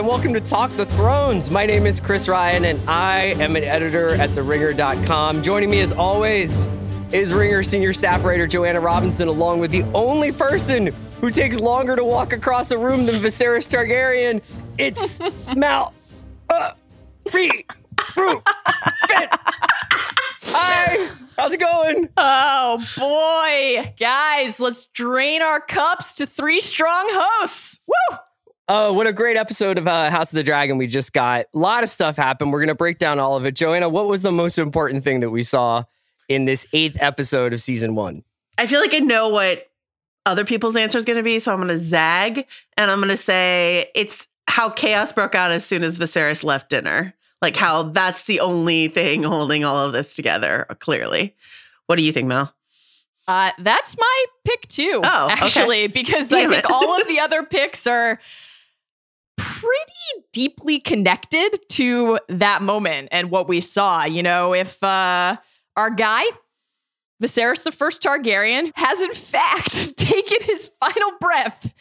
And welcome to Talk the Thrones. My name is Chris Ryan and I am an editor at TheRinger.com. Joining me as always is Ringer senior staff writer Joanna Robinson, along with the only person who takes longer to walk across a room than Viserys Targaryen. It's Mal. Uh, Re. Ru. Hi. How's it going? Oh boy, guys, let's drain our cups to three strong hosts. Woo! Oh, what a great episode of uh, House of the Dragon we just got. A lot of stuff happened. We're going to break down all of it. Joanna, what was the most important thing that we saw in this eighth episode of season one? I feel like I know what other people's answer is going to be, so I'm going to zag and I'm going to say it's how chaos broke out as soon as Viserys left dinner. Like how that's the only thing holding all of this together. Clearly, what do you think, Mel? Uh, that's my pick too. Oh, okay. actually, because Damn I think all of the other picks are pretty deeply connected to that moment and what we saw. You know, if uh, our guy Viserys the First Targaryen has in fact taken his final breath.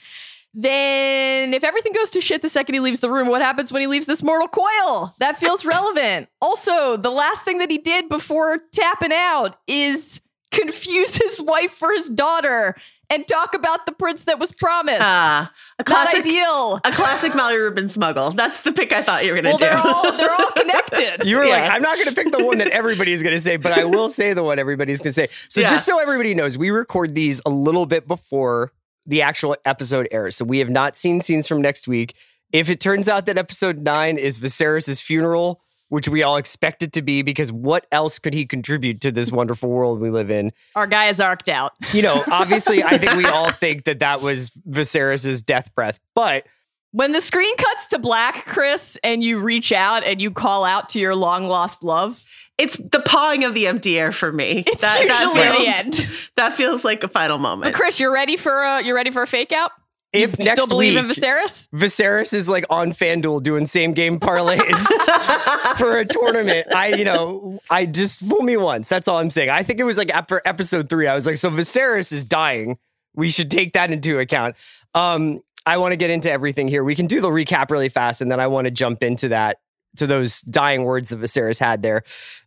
Then, if everything goes to shit the second he leaves the room, what happens when he leaves this mortal coil? That feels relevant. Also, the last thing that he did before tapping out is confuse his wife for his daughter and talk about the prince that was promised. Ah, a Not classic, ideal. a classic Mallory Rubin smuggle. That's the pick I thought you were going Well, to do. they're all they're all connected. You were Yeah. like, I'm not going to pick the one that everybody's going to say, but I will say the one everybody's going to say. So, Yeah. just so everybody knows, we record these a little bit before the actual episode airs. So, we have not seen scenes from next week. If it turns out that episode nine is Viserys' funeral, which we all expect it to be, because what else could he contribute to this wonderful world we live in? Our guy is arced out. You know, obviously, I think we all think that that was Viserys' death breath, but When the screen cuts to black, Chris, and you reach out and you call out to your long lost love, it's the pawing of the empty air for me. it's usually feels, the end. That feels like a final moment. But moment. Chris, you're ready for a you're ready for a fake out? If You next still believe in week Viserys? Viserys is like on FanDuel doing same game parlays for a tournament. I, you know, I just fool me once. That's all I'm saying. I think it was like after episode three, I was like, so Viserys is dying. We should take that into account. Um, I want to get into everything here. We can do the recap really fast, and then I want to jump into that to those dying words that Viserys had there.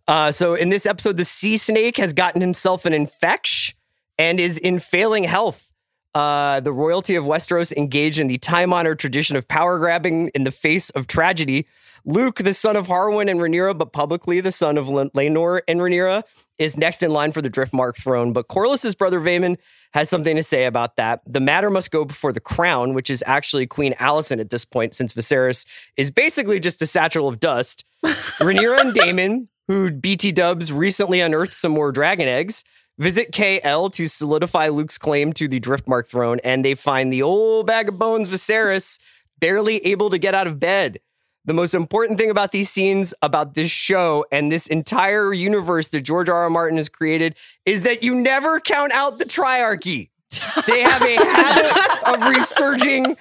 Uh, so in this episode, the sea snake has gotten himself an infection and is in failing health. Uh, the royalty of Westeros engage in the time honored tradition of power grabbing in the face of tragedy. Luke, the son of Harwin and Rhaenyra, but publicly the son of Len- Laenor and Rhaenyra, is next in line for the Driftmark throne. But Corlys's brother Vaemond has something to say about that. The matter must go before the crown, which is actually Queen Alicent at this point, since Viserys is basically just a satchel of dust. Rhaenyra and Daemon, who BT Dubs recently unearthed some more dragon eggs, visit KL to solidify Luke's claim to the Driftmark throne, and they find the old bag of bones Viserys barely able to get out of bed. The most important thing about these scenes, about this show, and this entire universe that George R. R. Martin has created is that you never count out the triarchy. They have a habit of resurging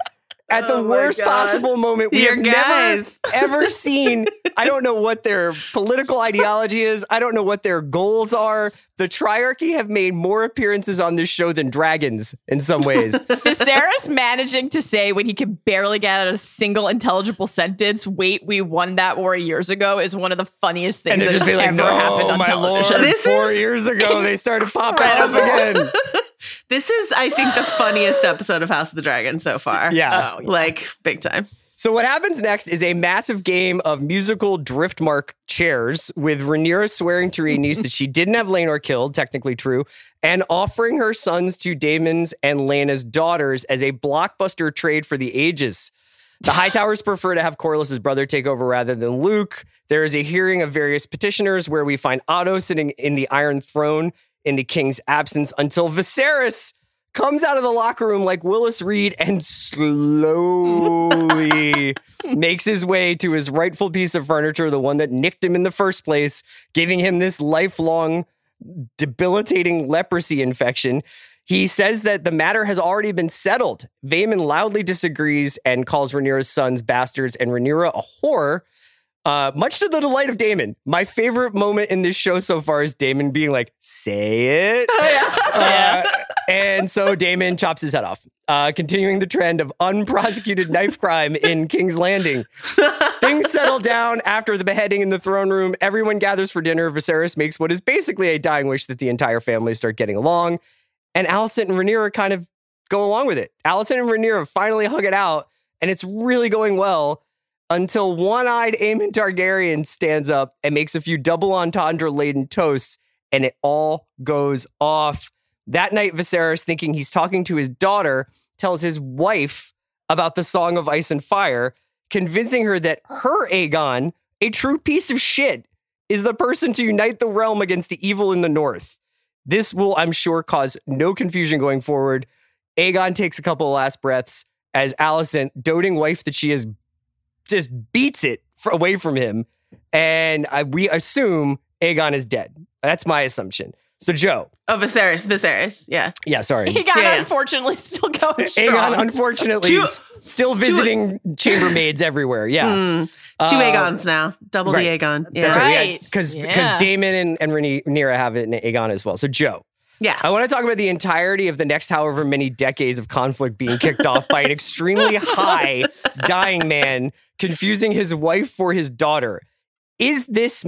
at the Oh my worst God. possible moment. We Your have never ever seen. I don't know what their political ideology is. I don't know what their goals are. The triarchy have made more appearances on this show than dragons in some ways. Viserys managing to say when he can barely get out a single intelligible sentence, wait, we won that war years ago is one of the funniest things and they're that just has be like, ever no, happened on my television. lord, four is years ago they started popping up again. This is, I think, the funniest episode of House of the Dragon so far. Yeah. Oh, yeah. Like, big time. So what happens next is a massive game of musical driftmark chairs with Rhaenyra swearing to Rhaenys that she didn't have Laenor killed, technically true, and offering her sons to Daemon's and Laena's daughters as a blockbuster trade for the ages. The Hightowers prefer to have Corlys's brother take over rather than Luke. There is a hearing of various petitioners where we find Otto sitting in the Iron Throne in the king's absence until Viserys comes out of the locker room like Willis Reed and slowly makes his way to his rightful piece of furniture, the one that nicked him in the first place, giving him this lifelong debilitating leprosy infection. He says that the matter has already been settled. Vaemond loudly disagrees and calls Rhaenyra's sons bastards and Rhaenyra a whore. Uh, much to the delight of Daemon, My favorite moment in this show so far is Daemon being like, say it. Uh, and so Daemon chops his head off, uh, continuing the trend of unprosecuted knife crime in King's Landing. Things settle down after the beheading in the throne room. Everyone gathers for dinner. Viserys makes what is basically a dying wish that the entire family start getting along. And Alicent and Rhaenyra kind of go along with it. Alicent and Rhaenyra finally hug it out, and it's really going well until one-eyed Aemond Targaryen stands up and makes a few double entendre laden toasts, and it all goes off. That night, Viserys, thinking he's talking to his daughter, tells his wife about the Song of Ice and Fire, convincing her that her Aegon, a true piece of shit, is the person to unite the realm against the evil in the north. This will, I'm sure, cause no confusion going forward. Aegon takes a couple of last breaths as Alicent, doting wife that she is, just beats it for, away from him. And I, we assume Aegon is dead. That's my assumption. So, Joe. Oh, Viserys, Viserys. Yeah. Yeah, sorry. He got Yeah, yeah. unfortunately still going strong. Aegon, unfortunately, Two- is still visiting chambermaids everywhere. Yeah. Hmm. Two Uh, Aegons now. Double right. the Aegon. Yeah. That's right. Right. Because because Yeah. Daemon and, and Rhaenyra have it in Aegon as well. So, Joe. Yeah. I want to talk about the entirety of the next however many decades of conflict being kicked off by an extremely high dying man confusing his wife for his daughter. Is this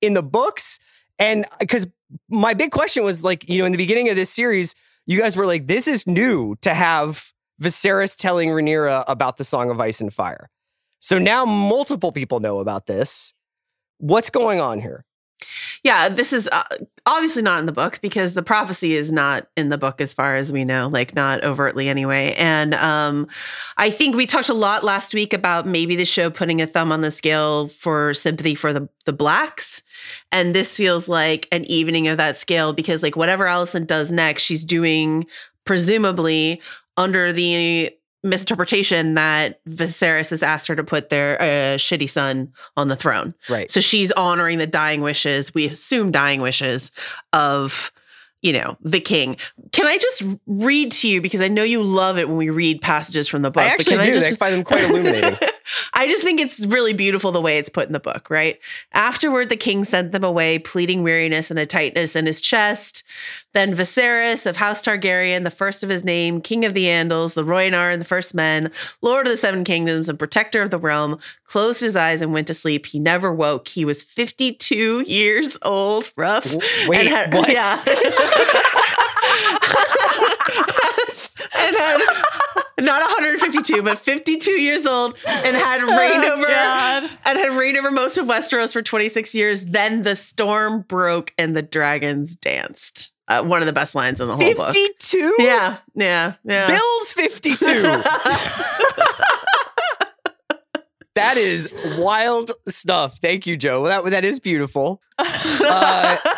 in the books? And uh, because my big question was like, you know, in the beginning of this series, you guys were like, this is new to have Viserys telling Rhaenyra about the Song of Ice and Fire. So now multiple people know about this. What's going on here? Yeah, this is uh, obviously not in the book because the prophecy is not in the book as far as we know, like not overtly anyway. And um, I think we talked a lot last week about maybe the show putting a thumb on the scale for sympathy for the the blacks, and this feels like an evening of that scale because like whatever Alicent does next, she's doing presumably under the misinterpretation that Viserys has asked her to put their uh, shitty son on the throne. Right. So she's honoring the dying wishes, we assume dying wishes of, you know, the king. Can I just read to you because I know you love it when we read passages from the book. I actually can do. just- I find them quite illuminating. I just think it's really beautiful the way it's put in the book, right? Afterward, the king sent them away, pleading weariness and a tightness in his chest. Then Viserys of House Targaryen, the first of his name, king of the Andals, the Rhoynar and the First Men, lord of the Seven Kingdoms and protector of the realm, closed his eyes and went to sleep. He never woke. He was 52 years old, rough. Wait, and had, what? Yeah. and had not 152, but 52 years old, and had reigned Oh, over God. and had reigned over most of Westeros for 26 years. Then the storm broke and the dragons danced. Uh, one of the best lines in the whole book. 52? Yeah, yeah, yeah. Bill's 52. that is wild stuff. Thank you, Joe. That that is beautiful. Uh,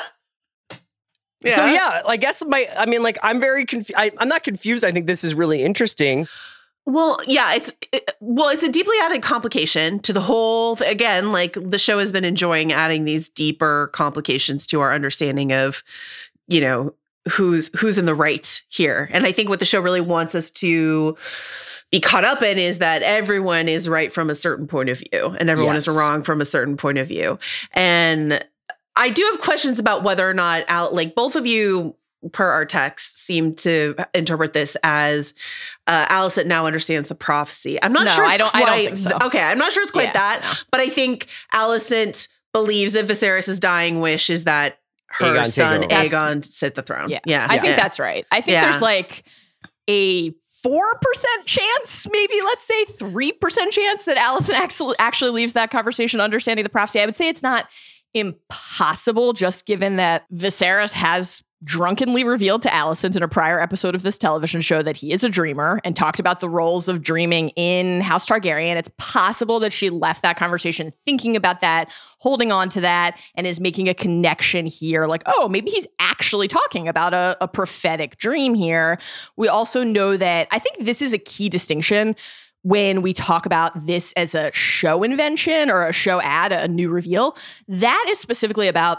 So yeah, I guess my I mean like I'm very confused. I'm not confused. I think this is really interesting. Well, yeah, it's it, well, it's a deeply added complication to the whole. Again, like the show has been enjoying adding these deeper complications to our understanding of, you know, who's who's in the right here. And I think what the show really wants us to be caught up in is that everyone is right from a certain point of view, and everyone is wrong from a certain point of view. And I do have questions about whether or not, Al, like both of you per our text seem to interpret this as uh, Alicent now understands the prophecy. I'm not No, sure. It's I don't- I don't think so. Okay, I'm not sure it's quite Yeah, that, no. but I think Alicent believes that Viserys' dying wish is that her Aegon son over. Aegon sit the throne. Yeah. yeah. I think yeah. that's right. I think Yeah. there's like a 4% chance, maybe let's say 3% chance that Alicent actually, actually leaves that conversation understanding the prophecy. I would say it's not impossible just given that Viserys has drunkenly revealed to Alicent in a prior episode of this television show that he is a dreamer and talked about the roles of dreaming in House Targaryen. It's possible that she left that conversation thinking about that, holding on to that, and is making a connection here. Like, oh, maybe he's actually talking about a, a prophetic dream here. We also know that I think this is a key distinction when we talk about this as a show invention or a show ad, a new reveal. That is specifically about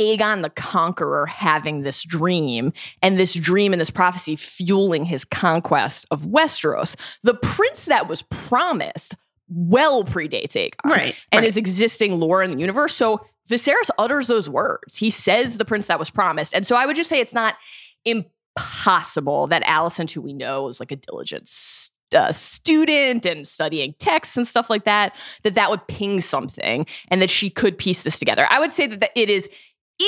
Aegon the Conqueror having this dream, and this dream and this prophecy fueling his conquest of Westeros. The prince that was promised well predates Aegon Right. and right. is existing lore in the universe. So Viserys utters those words. He says the prince that was promised. And so I would just say it's not impossible that Alicent, who we know is like a diligent uh, student and studying texts and stuff like that, that that would ping something and that she could piece this together. I would say that, that it is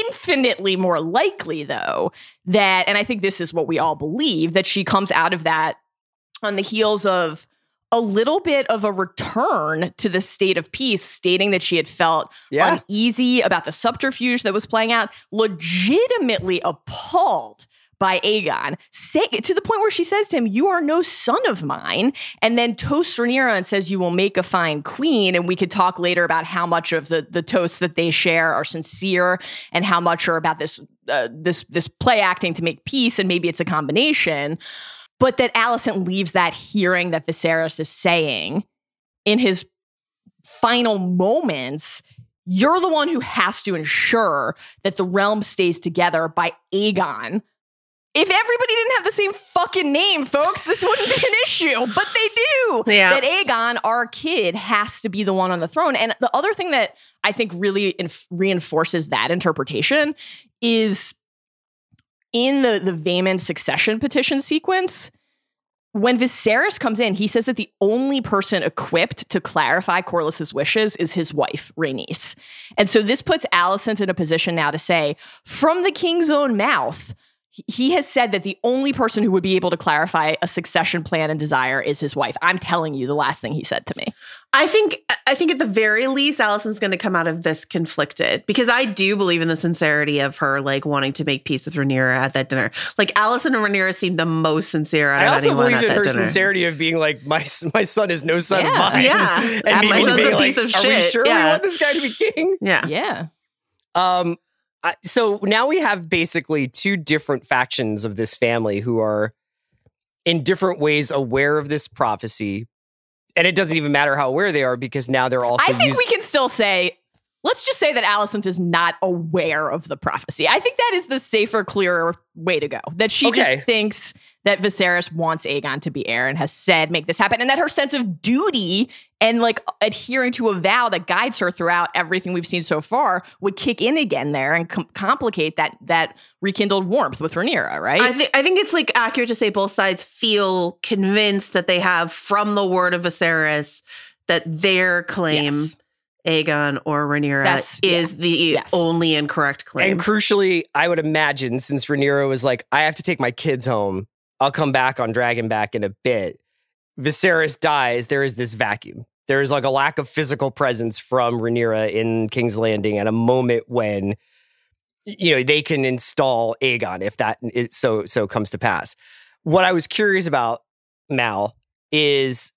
infinitely more likely, though, that, and I think this is what we all believe, that she comes out of that on the heels of a little bit of a return to the state of peace, stating that she had felt Yeah. uneasy about the subterfuge that was playing out, legitimately appalled by Aegon, say, to the point where she says to him, You are no son of mine. And then toasts Rhaenyra and says, You will make a fine queen. And we could talk later about how much of the, the toasts that they share are sincere and how much are about this, uh, this, this play acting to make peace. And maybe it's a combination. But that Alicent leaves that hearing that Viserys is saying in his final moments, you're the one who has to ensure that the realm stays together by Aegon. If everybody didn't have the same fucking name, folks, this wouldn't be an issue, but they do. Yeah. That Aegon, our kid, has to be the one on the throne. And the other thing that I think really inf- reinforces that interpretation is in the the Vaemond succession petition sequence, when Viserys comes in, he says that the only person equipped to clarify Corlys's wishes is his wife, Rhaenys. And so this puts Alicent in a position now to say, from the king's own mouth, he- he has said that the only person who would be able to clarify a succession plan and desire is his wife. I'm telling you the last thing he said to me. I think I think at the very least, Alicent's going to come out of this conflicted because I do believe in the sincerity of her like wanting to make peace with Rhaenyra at that dinner. Like Alicent and Rhaenyra seemed the most sincere out I of also anyone believe in her dinner. sincerity of being like, my my son is no son Yeah. of mine. Yeah. and me My son's being a like, piece of are we shit. sure we Yeah. want this guy to be king? Yeah. Yeah. Um, So now we have basically two different factions of this family who are in different ways aware of this prophecy. And it doesn't even matter how aware they are because now they're also I think using. we can still say, let's just say that Alicent is not aware of the prophecy. I think that is the safer, clearer way to go. That she Okay. just thinks that Viserys wants Aegon to be heir and has said, make this happen. And that her sense of duty and like adhering to a vow that guides her throughout everything we've seen so far would kick in again there and com- complicate that that rekindled warmth with Rhaenyra, right? I think I think it's like accurate to say both sides feel convinced that they have from the word of Viserys that their claim, Yes. Aegon or Rhaenyra, That's- is the Yes. only incorrect claim. and crucially, I would imagine since Rhaenyra was like, I have to take my kids home, I'll come back on Dragonback in a bit. Viserys dies, there is this vacuum. There is like a lack of physical presence from Rhaenyra in King's Landing at a moment when you know they can install Aegon if that so so comes to pass. What I was curious about, Mal, is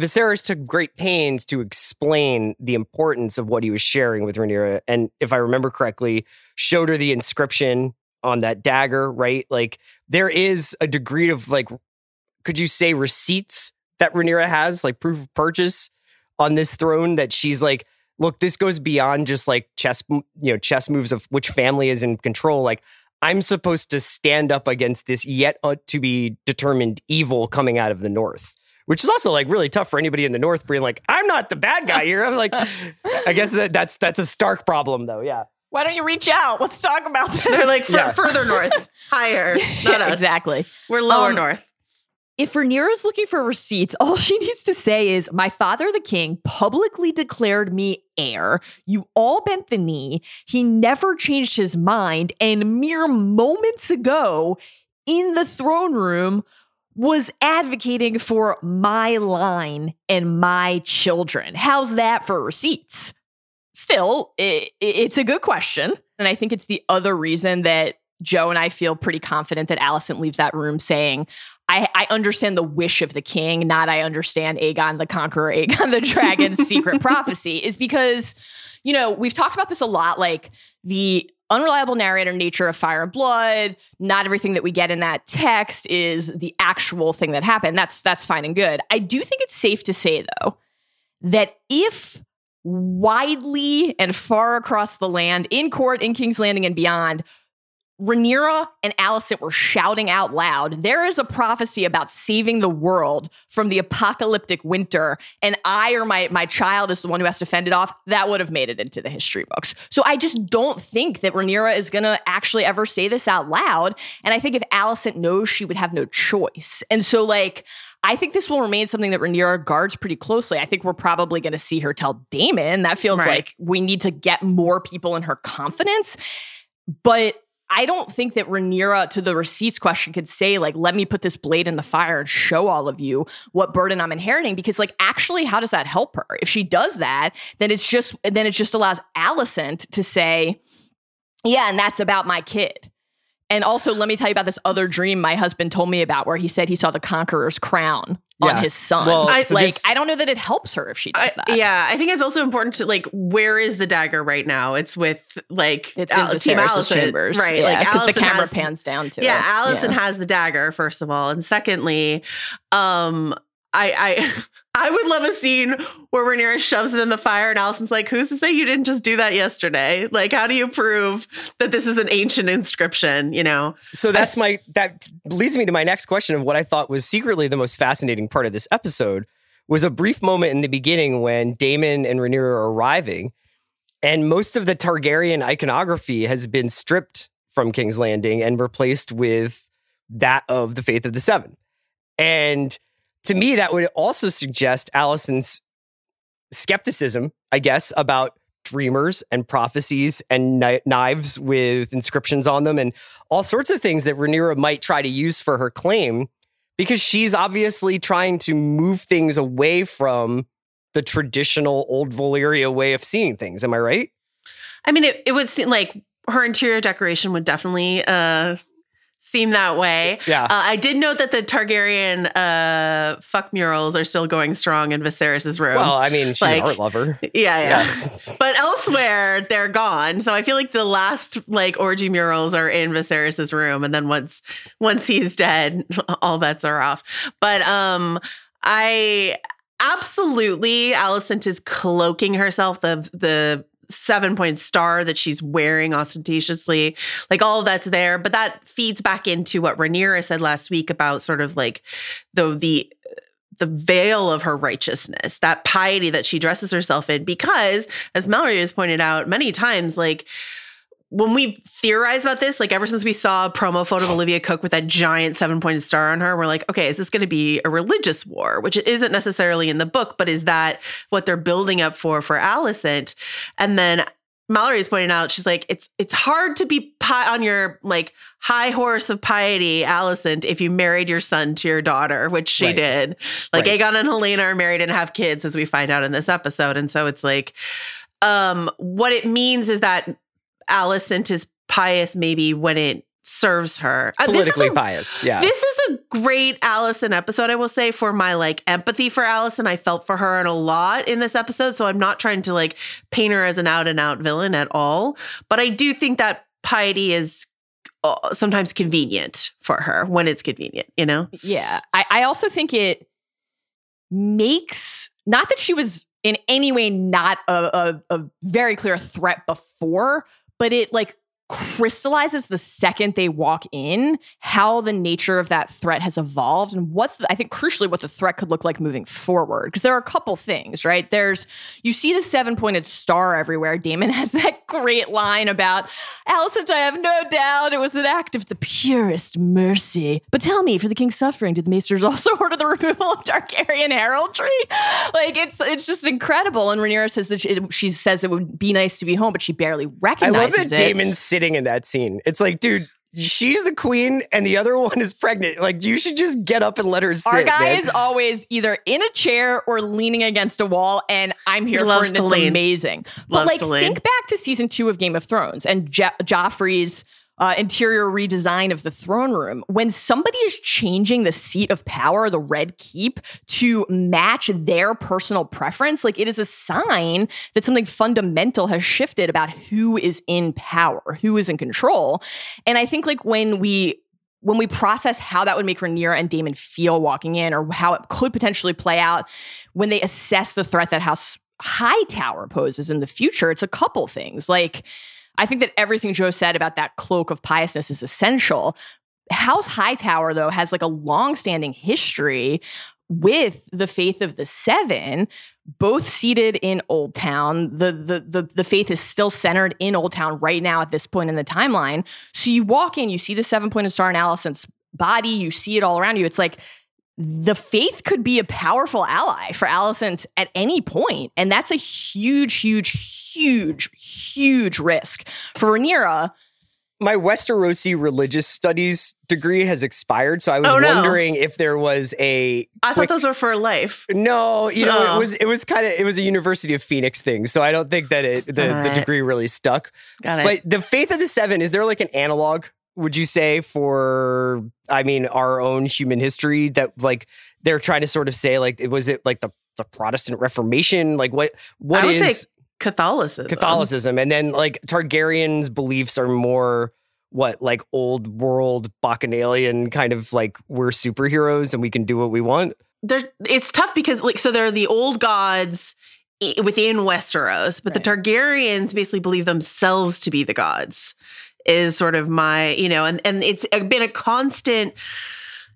Viserys took great pains to explain the importance of what he was sharing with Rhaenyra, and if I remember correctly, showed her the inscription on that dagger. Right, like there is a degree of like, could you say receipts that Rhaenyra has, like proof of purchase on this throne that she's like, look, this goes beyond just like chess, you know, chess moves of which family is in control. Like I'm supposed to stand up against this yet uh, to be determined evil coming out of the north. Which is also like really tough for anybody in the north being like, I'm not the bad guy here. I'm like, I guess that, that's that's a stark problem though. Yeah. Why don't you reach out? Let's talk about this. They're like Yeah. further north, higher, not Yeah, us. exactly. We're lower Um, north. If Rhaenyra's looking for receipts, all she needs to say is, My father, the king, publicly declared me heir. You all bent the knee. He never changed his mind. And mere moments ago, in the throne room, was advocating for my line and my children. How's that for receipts? Still, i i- it's a good question. And I think it's the other reason that Joe and I feel pretty confident that Alicent leaves that room saying, I, I understand the wish of the king, not I understand Aegon the Conqueror, Aegon the Dragon's secret prophecy, is because, you know, we've talked about this a lot. Like the unreliable narrator nature of Fire and Blood, not everything that we get in that text is the actual thing that happened. That's that's fine and good. I do think it's safe to say though that if widely and far across the land, in court, in King's Landing, and beyond, Rhaenyra and Alicent were shouting out loud, there is a prophecy about saving the world from the apocalyptic winter, and I or my, my child is the one who has to fend it off, that would have made it into the history books. So I just don't think that Rhaenyra is going to actually ever say this out loud. And I think if Alicent knows, she would have no choice. And so, like, I think this will remain something that Rhaenyra guards pretty closely. I think we're probably going to see her tell Daemon. That feels Right. like we need to get more people in her confidence. But I don't think that Rhaenyra, to the receipts question, could say, like, let me put this blade in the fire and show all of you what burden I'm inheriting. Because, like, actually, how does that help her? If she does that, then it's just then it just allows Alicent to say, Yeah, and that's about my kid. And also, let me tell you about this other dream my husband told me about where he said he saw the conqueror's crown Yeah. on his son. Well, I, so like, this- I don't know that it helps her if she I, does that. yeah, I think it's also important to like where is the dagger right now? It's with like It's in Team Alicent, chambers. right? Yeah, like because the camera has- pans down to yeah, it. Alicent Yeah. has the dagger first of all, and secondly, um, I I I would love a scene where Rhaenyra shoves it in the fire, and Alicent's like, "Who's to say you didn't just do that yesterday? Like, how do you prove that this is an ancient inscription? You know?" So that's my that leads me to my next question of what I thought was secretly the most fascinating part of this episode was a brief moment in the beginning when Daemon and Rhaenyra are arriving, and most of the Targaryen iconography has been stripped from King's Landing and replaced with that of the Faith of the Seven. And to me, that would also suggest Alicent's skepticism, I guess, about dreamers and prophecies and kni- knives with inscriptions on them and all sorts of things that Rhaenyra might try to use for her claim because she's obviously trying to move things away from the traditional old Valyria way of seeing things. Am I right? I mean, it, it would seem like her interior decoration would definitely uh seem that way. Yeah. Uh, I did note that the Targaryen uh, fuck murals are still going strong in Viserys's room. well, I mean, she's like- an art lover. yeah, yeah. but elsewhere, they're gone. So I feel like the last like orgy murals are in Viserys's room, and then once once he's dead, all bets are off. But um, I absolutely, Alicent is cloaking herself the the seven point star that she's wearing ostentatiously like all of that's there but that feeds back into what Rhaenyra said last week about sort of like the the the veil of her righteousness, that piety that she dresses herself in. Because, as Mallory has pointed out many times, like when we theorize about this, like ever since we saw a promo photo of Olivia Cooke with that giant seven pointed star on her, we're like, okay, is this going to be a religious war? Which it isn't necessarily in the book, but is that what they're building up for for Alicent? And then Mallory's pointing out, she's like, it's it's hard to be pi- on your like high horse of piety, Alicent, if you married your son to your daughter, which she Right. did. Like Right. Aegon and Helaena are married and have kids, as we find out in this episode. And so it's like, um, what it means is that Alicent is pious maybe when it serves her. Uh, this is Politically a- biased. Yeah. this is a great Alicent episode, I will say, for my like empathy for Alicent. I felt for her in a lot in this episode. So I'm not trying to like paint her as an out and out villain at all. But I do think that piety is uh, sometimes convenient for her when it's convenient, you know? Yeah. I, I also think it makes not that she was in any way not a, a, a very clear threat before, but it like crystallizes the second they walk in how the nature of that threat has evolved and what the, I think crucially what the threat could look like moving forward. Because there are a couple things, right? There's you see the seven pointed star everywhere. Daemon has that great line about Alicent, I have no doubt it was an act of the purest mercy. But tell me, for the king's suffering, did the maesters also order the removal of Targaryen heraldry? Like it's it's just incredible. And Rhaenyra says that she, she says it would be nice to be home, but she barely recognizes I love that it. Daemon's sitting in that scene. It's like, dude, she's the queen and the other one is pregnant. Like, you should just get up and let her sit. Our guy man. is always either in a chair or leaning against a wall, and I'm here He for it. It's lean. amazing. but like, to lean. think back to season two of Game of Thrones and jo- Joffrey's uh, interior redesign of the throne room. When somebody is changing the seat of power, the Red Keep, to match their personal preference, like it is a sign that something fundamental has shifted about who is in power, who is in control. And I think like when we when we process how that would make Rhaenyra and Daemon feel walking in, or how it could potentially play out when they assess the threat that House Hightower poses in the future, it's a couple things. Like I think that everything Joe said about that cloak of piousness is essential. House Hightower, though, has like a long-standing history with the faith of the seven, both seated in Old Town. The, the the the faith is still centered in Old Town right now at this point in the timeline. So you walk in, you see the seven-pointed star in Alicent's body, you see it all around you. It's like the faith could be a powerful ally for Alicent at any point, and that's a huge, huge, huge, huge risk for Rhaenyra. My Westerosi religious studies degree has expired, so I was Oh, no. wondering if there was a. I quick- thought those were for life. No, you know, Oh. it was it was kind of it was a University of Phoenix thing, so I don't think that it the, the degree really stuck. Got it. But the Faith of the Seven is there like an analog? Would you say for I mean our own human history that like they're trying to sort of say like was it like the the Protestant Reformation? Like what what is Catholicism. Catholicism? And then like Targaryens' beliefs are more what like old world bacchanalian kind of like we're superheroes and we can do what we want. They're, it's tough because like so they're the old gods within Westeros, but the Targaryens basically believe themselves to be the gods. Is sort of my you know, and and it's uh, been a constant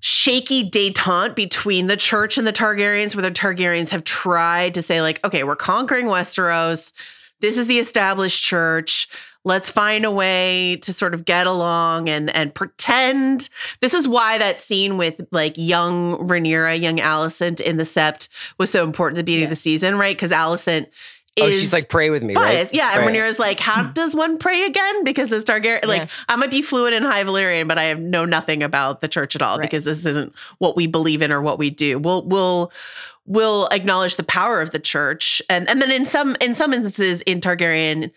shaky detente between the church and the Targaryens, where the Targaryens have tried to say like, okay, we're conquering Westeros. This is the established church. Let's find a way to sort of get along and and pretend. This is why that scene with like young Rhaenyra, young Alicent in the Sept was so important at the beginning of the season, right? Because Alicent oh, she's like pray with me, right? biased. Yeah, and Right. Rhaenyra's like, how hmm. does one pray again? Because this Targaryen, like, Yeah. I might be fluent in High Valyrian, but I know nothing about the church at all Right. because this isn't what we believe in or what we do. We'll we'll we'll acknowledge the power of the church, and and then in some in some instances in Targaryen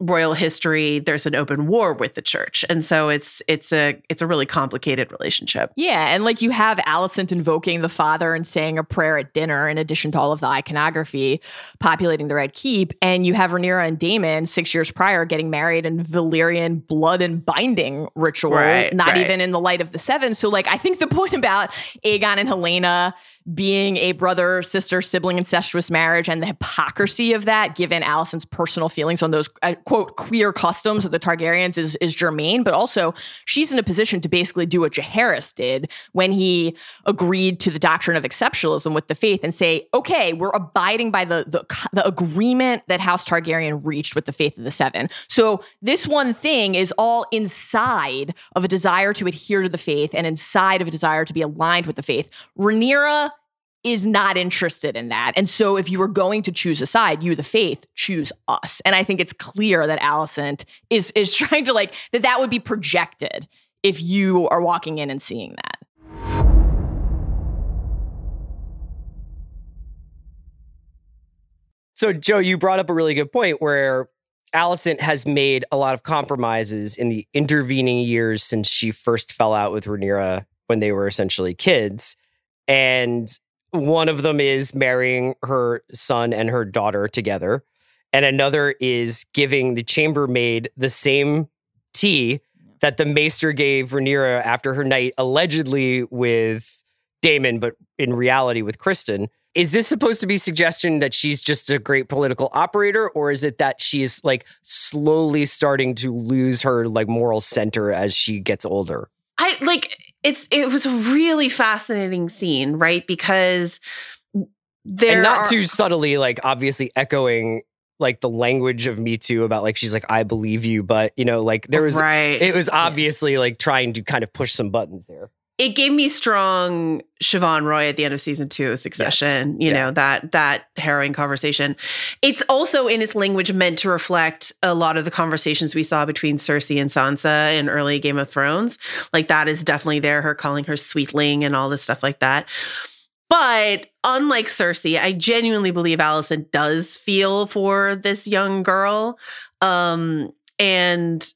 royal history, there's an open war with the church, and so it's it's a it's a really complicated relationship. Yeah, and like you have Alicent invoking the father and saying a prayer at dinner, in addition to all of the iconography populating the Red Keep, and you have Rhaenyra and Daemon six years prior getting married in Valyrian blood and binding ritual, Right, not right. even in the light of the Seven. So, like, I think the point about Aegon and Helena being a brother, sister, sibling incestuous marriage and the hypocrisy of that, given Alicent's personal feelings on those uh, quote queer customs of the Targaryens, is is germane. But also, she's in a position to basically do what Jaehaerys did when he agreed to the doctrine of exceptionalism with the faith and say, okay, we're abiding by the the, the agreement that House Targaryen reached with the faith of the Seven. So this one thing is all inside of a desire to adhere to the faith and inside of a desire to be aligned with the faith. Rhaenyra is not interested in that. And so if you were going to choose a side, you the faith, choose us. And I think it's clear that Alicent is is trying to like that that would be projected if you are walking in and seeing that. So, Joe, you brought up a really good point where Alicent has made a lot of compromises in the intervening years since she first fell out with Rhaenyra when they were essentially kids. And one of them is marrying her son and her daughter together. And another is giving the chambermaid the same tea that the maester gave Rhaenyra after her night allegedly with Daemon, but in reality with Criston. Is this supposed to be suggestion that she's just a great political operator, or is it that she's like slowly starting to lose her like moral center as she gets older? I like it's it was a really fascinating scene, right? Because there and not are, too subtly, like obviously echoing like the language of Me Too about like she's like I believe you, but you know like there was right. it was obviously like trying to kind of push some buttons there. It gave me strong Siobhan Roy at the end of season two of Succession. You Yeah. know that that harrowing conversation. It's also in its language meant to reflect a lot of the conversations we saw between Cersei and Sansa in early Game of Thrones. Like that is definitely there. Her calling her sweetling and all this stuff like that. But unlike Cersei, I genuinely believe Alicent does feel for this young girl. Um, and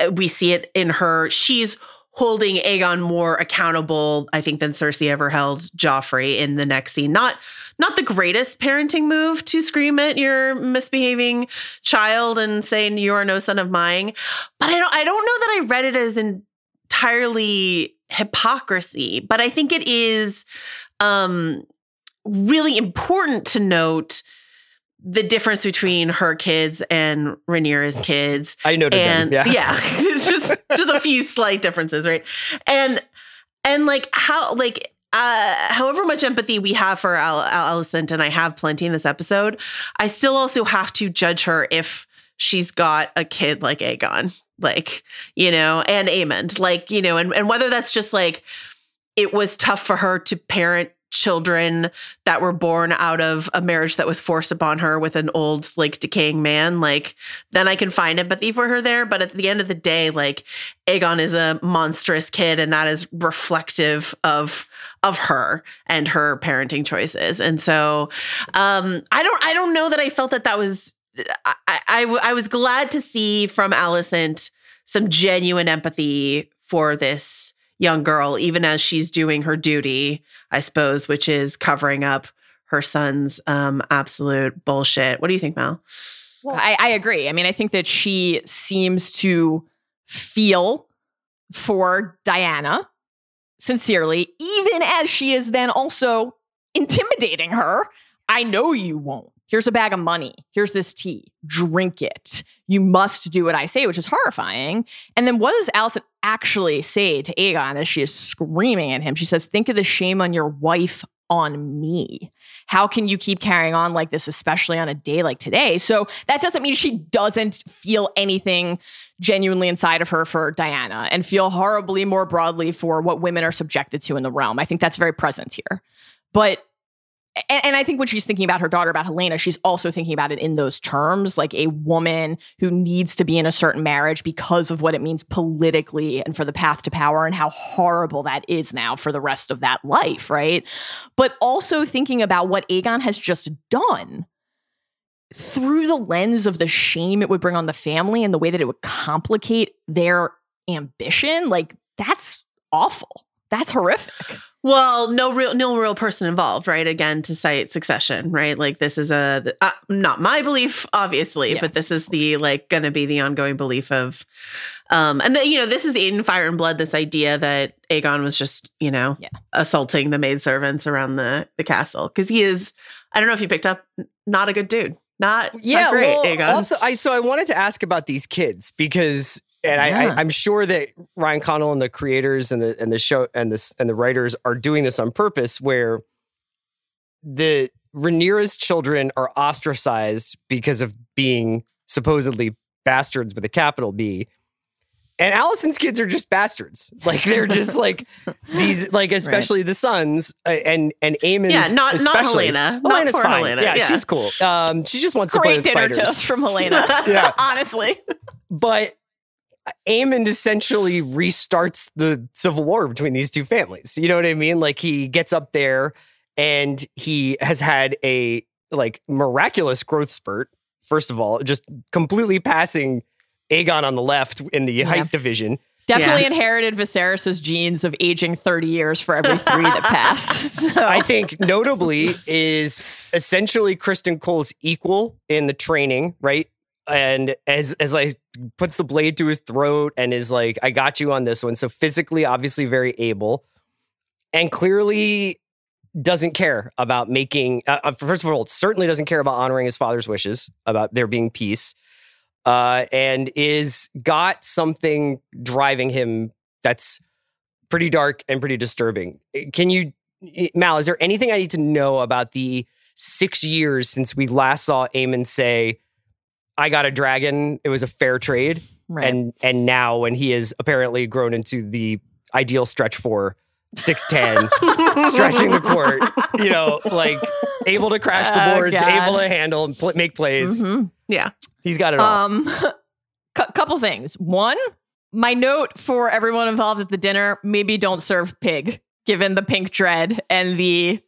uh, we see it in her. She's holding Aegon more accountable, I think, than Cersei ever held Joffrey in the next scene. Not not the greatest parenting move to scream at your misbehaving child and saying you are no son of mine. But I don't I don't know that I read it as entirely hypocrisy, but I think it is um really important to note the difference between her kids and Rhaenyra's kids. I noted and them. Yeah. yeah, just just a few slight differences, right? And and like how like uh, however much empathy we have for Al- Al- Alicent, and I have plenty in this episode, I still also have to judge her if she's got a kid like Aegon, like you know, and Aemond, like you know, and and whether that's just like it was tough for her to parent children that were born out of a marriage that was forced upon her with an old like decaying man like then i can find empathy for her there. But at the end of the day like aegon is a monstrous kid and that is reflective of of her and her parenting choices. And so um i don't i don't know that i felt that that was i i, I was glad to see from alicent some genuine empathy for this young girl, even as she's doing her duty, I suppose, which is covering up her son's um, absolute bullshit. What do you think, Mal? Well, I, I agree. I mean, I think that she seems to feel for Dyana sincerely, even as she is then also intimidating her. I know you won't. Here's a bag of money. Here's this tea. Drink it. You must do what I say, which is horrifying. And then what does Alicent actually say to Aegon as she is screaming at him? She says, Think of the shame on your wife on me. How can you keep carrying on like this, especially on a day like today? So that doesn't mean she doesn't feel anything genuinely inside of her for Dyana and feel horribly more broadly for what women are subjected to in the realm. I think that's very present here. But and, and, I think when she's thinking about her daughter, about Helaena, she's also thinking about it in those terms, like a woman who needs to be in a certain marriage because of what it means politically and for the path to power and how horrible that is now for the rest of that life, right? But also thinking about what Aegon has just done through the lens of the shame it would bring on the family and the way that it would complicate their ambition. Like, that's awful. That's horrific. Well, no real, no real person involved, right? Again, to cite Succession, right? Like this is a uh, not my belief, obviously, yeah, but this is the like going to be the ongoing belief of, um, and then you know this is in Fire and Blood. This idea that Aegon was just you know yeah. assaulting the maidservants around the the castle because he is. I don't know if you picked up, not a good dude. Not yeah. Not great, well, Aegon. also, I so I wanted to ask about these kids because and yeah. I, am sure that Ryan Condal and the creators and the and the show and this and the writers are doing this on purpose, where the Rhaenyra's children are ostracized because of being supposedly bastards with a capital B. And Alicent's kids are just bastards. Like they're just like these, like especially right. the sons uh, and and Aemond. Yeah, not especially. not Helaena. Helaena's not fine. Helaena. Yeah, yeah, she's cool. Um, she just wants Great to play dinner with spiders. toast from Helaena. yeah, honestly. But Aemond essentially restarts the civil war between these two families. You know what I mean? Like he gets up there and he has had a like miraculous growth spurt. First of all, just completely passing Aegon on the left in the yeah. height division. Definitely yeah. inherited Viserys's genes of aging 30 years for every three that pass. So. I think notably is essentially Criston Cole's equal in the training, right? And as as like puts the blade to his throat and is like, I got you on this one. So physically, obviously very able, and clearly doesn't care about making. Uh, uh first of all, certainly doesn't care about honoring his father's wishes about there being peace, uh, and is got something driving him that's pretty dark and pretty disturbing. Can you, Mal? Is there anything I need to know about the six years since we last saw Aemond say? I got a dragon. It was a fair trade. Right. And and now when he is apparently grown into the ideal stretch for 6'10, stretching the court, you know, like able to crash the boards, oh, able to handle and pl- make plays. Mm-hmm. Yeah. He's got it all. Um, cu- couple things. One, my note for everyone involved at the dinner maybe don't serve pig, given the pink dread and the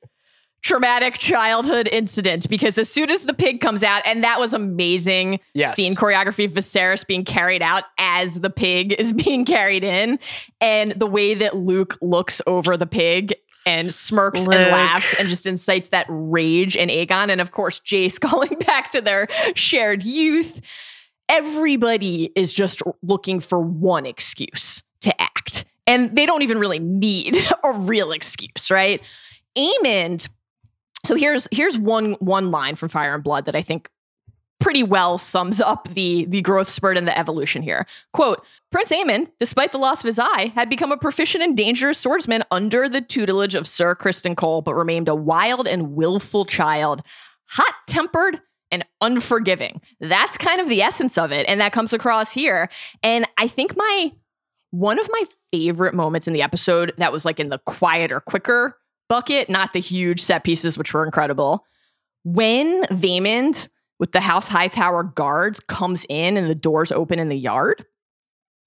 traumatic childhood incident because as soon as the pig comes out, and that was amazing Yes. scene choreography of Viserys being carried out as the pig is being carried in, and the way that Luke looks over the pig and smirks Luke. and laughs and just incites that rage in Aegon. And of course, Jace calling back to their shared youth. Everybody is just looking for one excuse to act. And they don't even really need a real excuse, right? Aemond. So here's here's one one line from Fire and Blood that I think pretty well sums up the the growth spurt and the evolution here. Quote, Prince Aemond, despite the loss of his eye, had become a proficient and dangerous swordsman under the tutelage of Sir Criston Cole, but remained a wild and willful child, hot-tempered and unforgiving. That's kind of the essence of it, and that comes across here. And I think my one of my favorite moments in the episode that was like in the quieter, quicker bucket, not the huge set pieces, which were incredible. When Vaemond with the House Hightower guards comes in and the doors open in the yard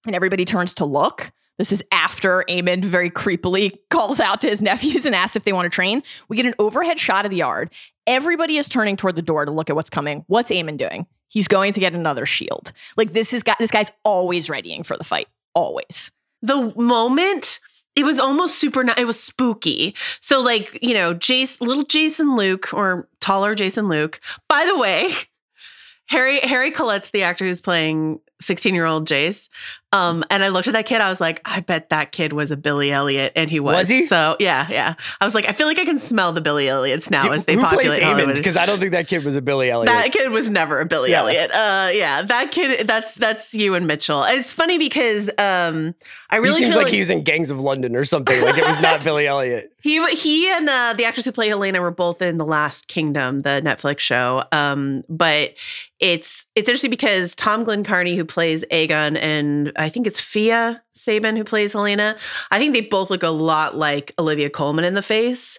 and everybody turns to look. This is after Aemond very creepily calls out to his nephews and asks if they want to train. We get an overhead shot of the yard. Everybody is turning toward the door to look at what's coming. What's Aemond doing? He's going to get another shield. Like this is this guy's always readying for the fight. Always. the moment it was almost super it was spooky. So like you know jace little jason luke or taller jason luke. By the way harry harry Collett's the actor who's playing 16 year old jace um and i looked at that kid i was like i bet that kid was a billy elliot and he was, Was he? so yeah yeah i was like i feel like i can smell the billy elliots now as they who populate? Hollywood. Because I don't think that kid was a Billy Elliot. That kid was never a Billy Yeah. Elliot. Uh, yeah, that kid. That's that's you and Mitchell. It's funny because um, I really he seems feel like, he was in Gangs of London or something. Like it was not Billy Elliot. He he and uh, the actress who played Helaena were both in The Last Kingdom, the Netflix show. Um, but it's it's interesting because Tom Glynn-Carney, who plays Aegon, and I think it's Phia Saban who plays Helaena. I think they both look a lot like Olivia Colman in the face,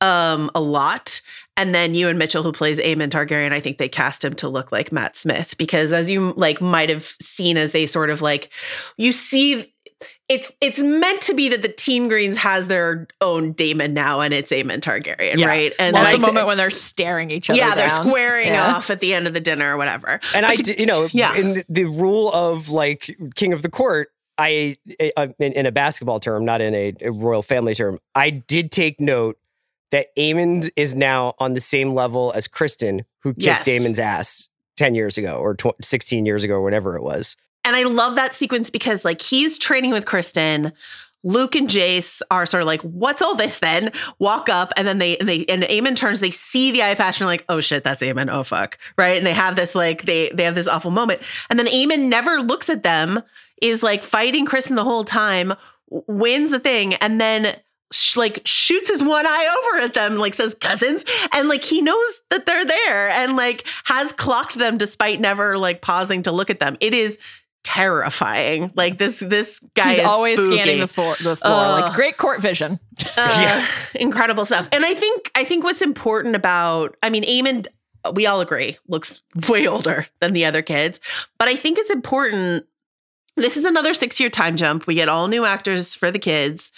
um, a lot. And then Ewan Mitchell, who plays Aemond Targaryen, I think they cast him to look like Matt Smith because, as you like might have seen, as they sort of like you see it's it's meant to be that the Team Greens has their own Daemon now, and it's Aemond Targaryen, Yeah. right? And Love I the moment when they're staring each other yeah, they're squaring Yeah. off at the end of the dinner or whatever. And But I, did, you know, Yeah. in the, the rule of like king of the court, I, uh, in, in a basketball term, not in a, a royal family term, I did take note that Aemond is now on the same level as Criston, who kicked Yes. Daemon's ass 10 years ago or tw- 16 years ago, or whatever it was. And I love that sequence because like he's training with Criston. Luke and Jace are sort of like, "What's all this?" Then walk up, and then they and they and Aemond turns. They see the eye patch and are like, "Oh shit, that's Aemond. Oh fuck!" Right? And they have this like they they have this awful moment, and then Aemond never looks at them. Is like fighting Criston the whole time, wins the thing, and then sh- like shoots his one eye over at them, like says cousins, and like he knows that they're there, and like has clocked them despite never like pausing to look at them. It is terrifying. Like this this guy He's is always spooky. scanning the floor, the floor Ugh. like great court vision. Uh, Yeah. incredible stuff. And I think I think what's important about I mean Aemond we all agree looks way older than the other kids, but I think it's important this is another 6-year time jump. We get all new actors for the kids.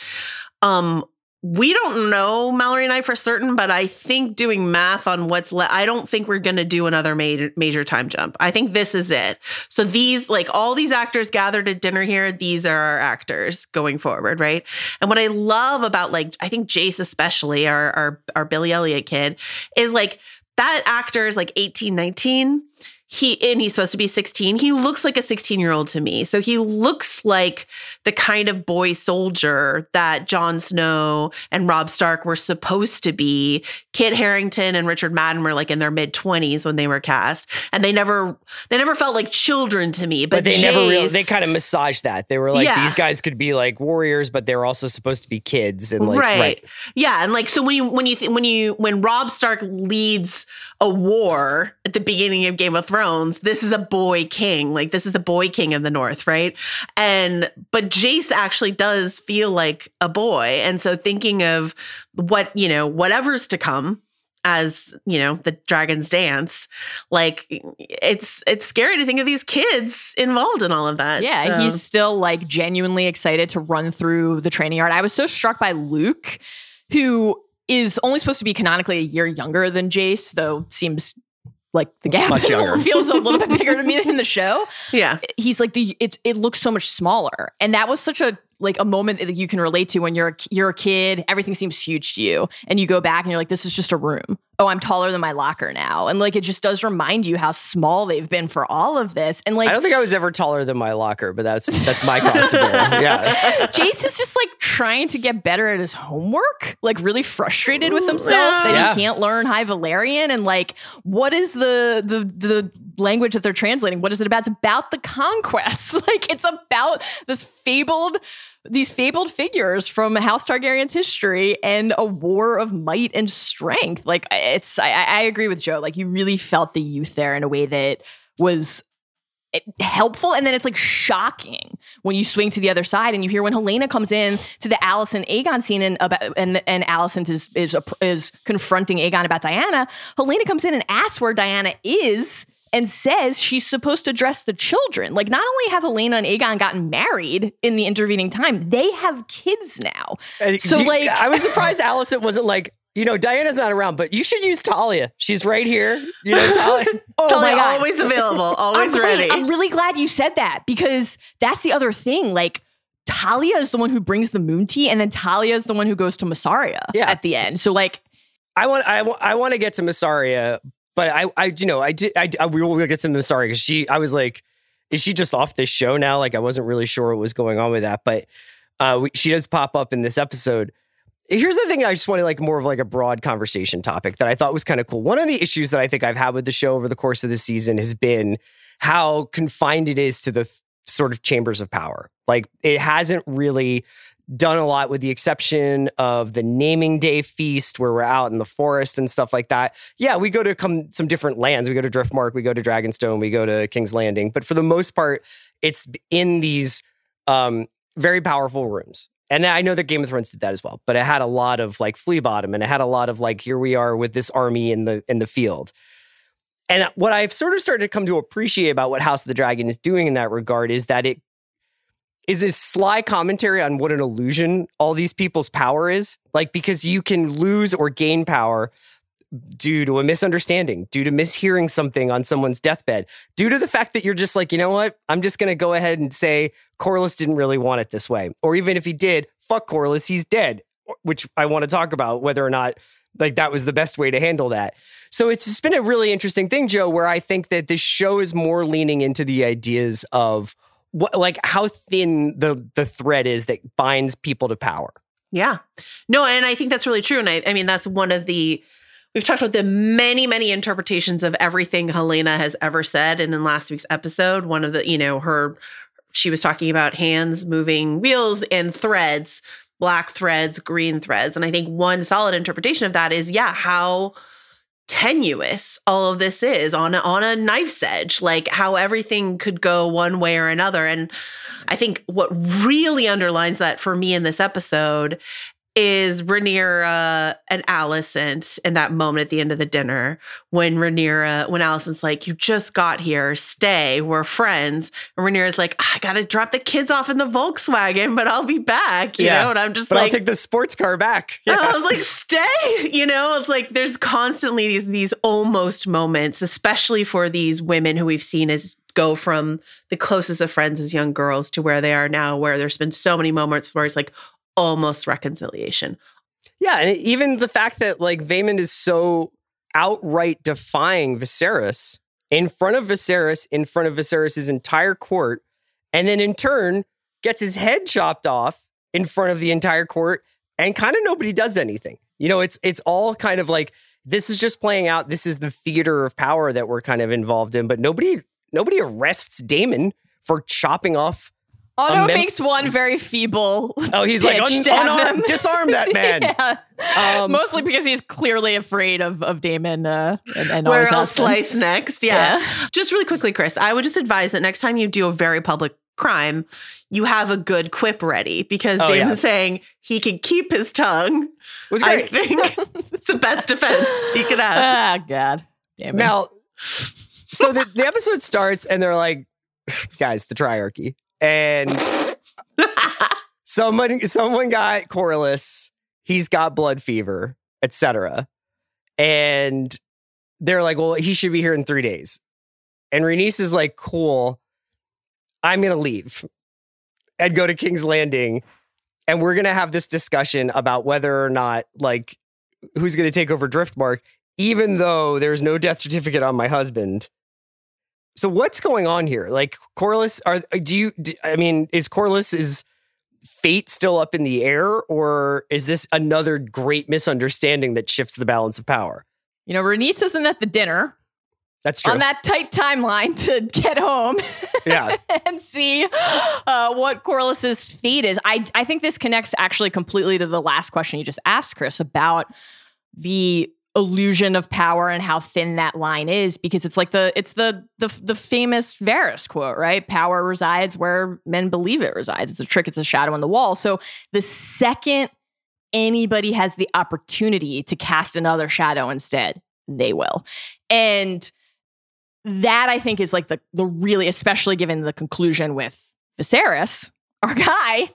Um we don't know Mallory and I for certain, but I think doing math on what's left, I don't think we're going to do another major major time jump. I think this is it. So these, like all these actors gathered at dinner here, these are our actors going forward, right? And what I love about like, I think Jace especially, our our, our Billy Elliot kid, is like that actor is like 18, 19 he and he's supposed to be 16 he looks like a 16 year old to me so he looks like the kind of boy soldier that Jon Snow and Robb Stark were supposed to be Kit Harington and Richard Madden were like in their mid 20s when they were cast and they never they never felt like children to me but, But, they never really they kind of massaged that. They were like, Yeah. these guys could be like warriors, but they were also supposed to be kids. And like, right. Yeah, and like so when you when you th- when you when Robb Stark leads a war at the beginning of Game of Thrones, this is a boy king. Like this is the boy king of the North, right? And but Jace actually does feel like a boy, and so thinking of what you know whatever's to come as you know the dragon's dance like it's it's scary to think of these kids involved in all of that Yeah, So- he's still like genuinely excited to run through the training yard. I was so struck by Luke, who is only supposed to be canonically a year younger than Jace, though seems like the gap Much younger. feels a little bit bigger to me than the show. Yeah. He's like the it it looks so much smaller, and that was such a like a moment that you can relate to when you're a, you're a kid. Everything seems huge to you, and you go back and you're like, this is just a room. Oh, I'm taller than my locker now, and like it just does remind you how small they've been for all of this, and like I don't think I was ever taller than my locker, but that's that's my cross to bear. Yeah. Jace is just like trying to get better at his homework, like really frustrated with himself that Yeah. he can't learn High Valyrian. And like, what is the the the language that they're translating? What is it about? It's about the conquest. Like, it's about this fabled these fabled figures from House Targaryen's history and a war of might and strength. Like, it's I, I agree with Joe. Like, you really felt the youth there in a way that was eh, helpful and then it's like shocking when you swing to the other side and you hear when Helaena comes in to the Alicent Aegon scene and about and and Alicent is is is confronting Aegon about Dyana Helaena comes in and asks where Dyana is and says she's supposed to dress the children like not only have Helaena and Aegon gotten married in the intervening time they have kids now And So, do you- like- I was surprised Alicent wasn't like, you know, Dyana's not around, but you should use Talya. She's right here. You know, Talya. oh Totally my god always available, always I'm, wait, ready. I'm really glad you said that because that's the other thing. Like Talya is the one who brings the moon tea, and then Talya is the one who goes to Mysaria Yeah. at the end. So like, I want, I want, I want to get to Mysaria, but I, I, you know, I did, I, I we will get to Sorry, because she, I was like, is she just off this show now? Like, I wasn't really sure what was going on with that, but uh, we, she does pop up in this episode. Here's the thing I just wanted like more of like a broad conversation topic that I thought was kind of cool. One of the issues that I think I've had with the show over the course of the season has been how confined it is to the th- sort of chambers of power. Like it hasn't really done a lot with the exception of the naming day feast where we're out in the forest and stuff like that. Yeah, we go to come some different lands. We go to Driftmark, we go to Dragonstone, we go to King's Landing, but for the most part it's in these um very powerful rooms. And I know that Game of Thrones did that as well, but it had a lot of like flea bottom and it had a lot of like here we are with this army in the in the field. And what I've sort of started to come to appreciate about what House of the Dragon is doing in that regard is that it is a sly commentary on what an illusion all these people's power is. Like, because you can lose or gain power due to a misunderstanding, due to mishearing something on someone's deathbed, due to the fact that you're just like, you know what? I'm just going to go ahead and say Corlys didn't really want it this way. Or even if he did, fuck Corlys, he's dead, which I want to talk about whether or not like that was the best way to handle that. So it's just been a really interesting thing, Joe, where I think that this show is more leaning into the ideas of what like how thin the the thread is that binds people to power. Yeah. No, and I think that's really true. And I, I mean, that's one of the, we've talked about the many, many interpretations of everything Helaena has ever said. And in last week's episode, one of the, you know, her, she was talking about hands moving wheels and threads, black threads, green threads. And I think one solid interpretation of that is, yeah, how tenuous all of this is on on a knife's edge like how everything could go one way or another. And i think what really underlines that for me in this episode is Rhaenyra and Alicent in that moment at the end of the dinner when Rhaenyra, when Alicent's like, "You just got here, stay, we're friends." And Rhaenyra's like, "I gotta drop the kids off in the Volkswagen, but I'll be back," you Yeah. know. And I'm just like, But I'll take the sports car back. and I was like, stay, you know, it's like there's constantly these these almost moments, especially for these women who we've seen as go from the closest of friends as young girls to where they are now, where there's been so many moments where it's like almost reconciliation. Yeah, and even the fact that like Vaemond is so outright defying Viserys in front of Viserys, in front of Viserys' entire court, and then in turn gets his head chopped off in front of the entire court, and kind of nobody does anything. You know, it's it's all kind of like this is just playing out. This is the theater of power that we're kind of involved in, but nobody nobody arrests Daemon for chopping off. Otto mem- makes one very feeble. Oh, he's like pitch un- unarmed, disarm that man. yeah. Um, Mostly because he's clearly afraid of of Daemon uh, and, and Where always I'll slice next. Yeah. Yeah. Just really quickly, Chris, I would just advise that next time you do a very public crime, you have a good quip ready because Oh, Daemon's yeah. saying he can keep his tongue. It was I think it's the best defense he could have. Ah, God. Daemon. Now, so the, the episode starts and they're like, guys, the triarchy. And someone someone got Corlys. He's got blood fever. etc. And they're like, well, he should be here in three days. And Rhaenys is like, cool, I'm gonna leave and go to King's Landing. And we're gonna have this discussion about whether or not like who's gonna take over Driftmark, even though there's no death certificate on my husband. So what's going on here? Like Corlys, are do you? Do, I mean, is Corlys's fate still up in the air, or is this another great misunderstanding that shifts the balance of power? You know, Rhaenys isn't at the dinner That's true. on that tight timeline to get home yeah, and see uh, what Corlys's fate is. I I think this connects actually completely to the last question you just asked, Chris, about the illusion of power and how thin that line is because it's like the it's the the the famous Varys quote, right? Power resides where men believe it resides. It's a trick, it's a shadow on the wall. So the second anybody has the opportunity to cast another shadow instead, they will. And that I think is like the the really, especially given the conclusion with Viserys, our guy.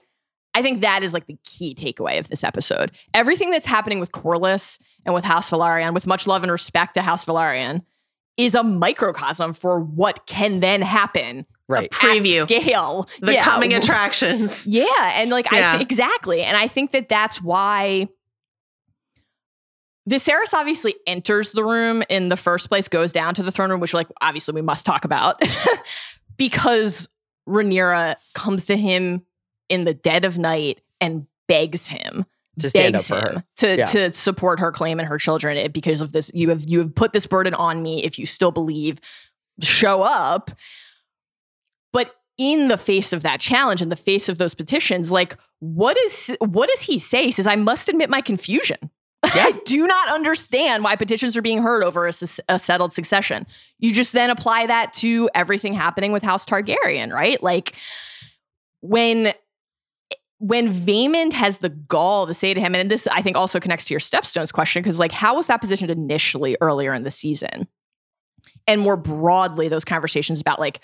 I think that is like the key takeaway of this episode. Everything that's happening with Corlys and with House Velaryon, with much love and respect to House Velaryon, is a microcosm for what can then happen right. at Preview. scale. The Yeah. coming attractions. Yeah, and like I th- exactly, and I think that that's why Viserys obviously enters the room in the first place, goes down to the throne room, which like obviously we must talk about because Rhaenyra comes to him in the dead of night and begs him To stand up for her. to Yeah. to support her claim and her children eh, because of this. You have you have put this burden on me. If you still believe, show up. But in the face of that challenge, in the face of those petitions, like what is what does he say? He says, "I must admit my confusion." I do not understand why petitions are being heard over a, a settled succession. You just then apply that to everything happening with House Targaryen, right? Like when when Vaymond has the gall to say to him, and this I think also connects to your stepstones question, because like how was that positioned initially earlier in the season? And more broadly, those conversations about like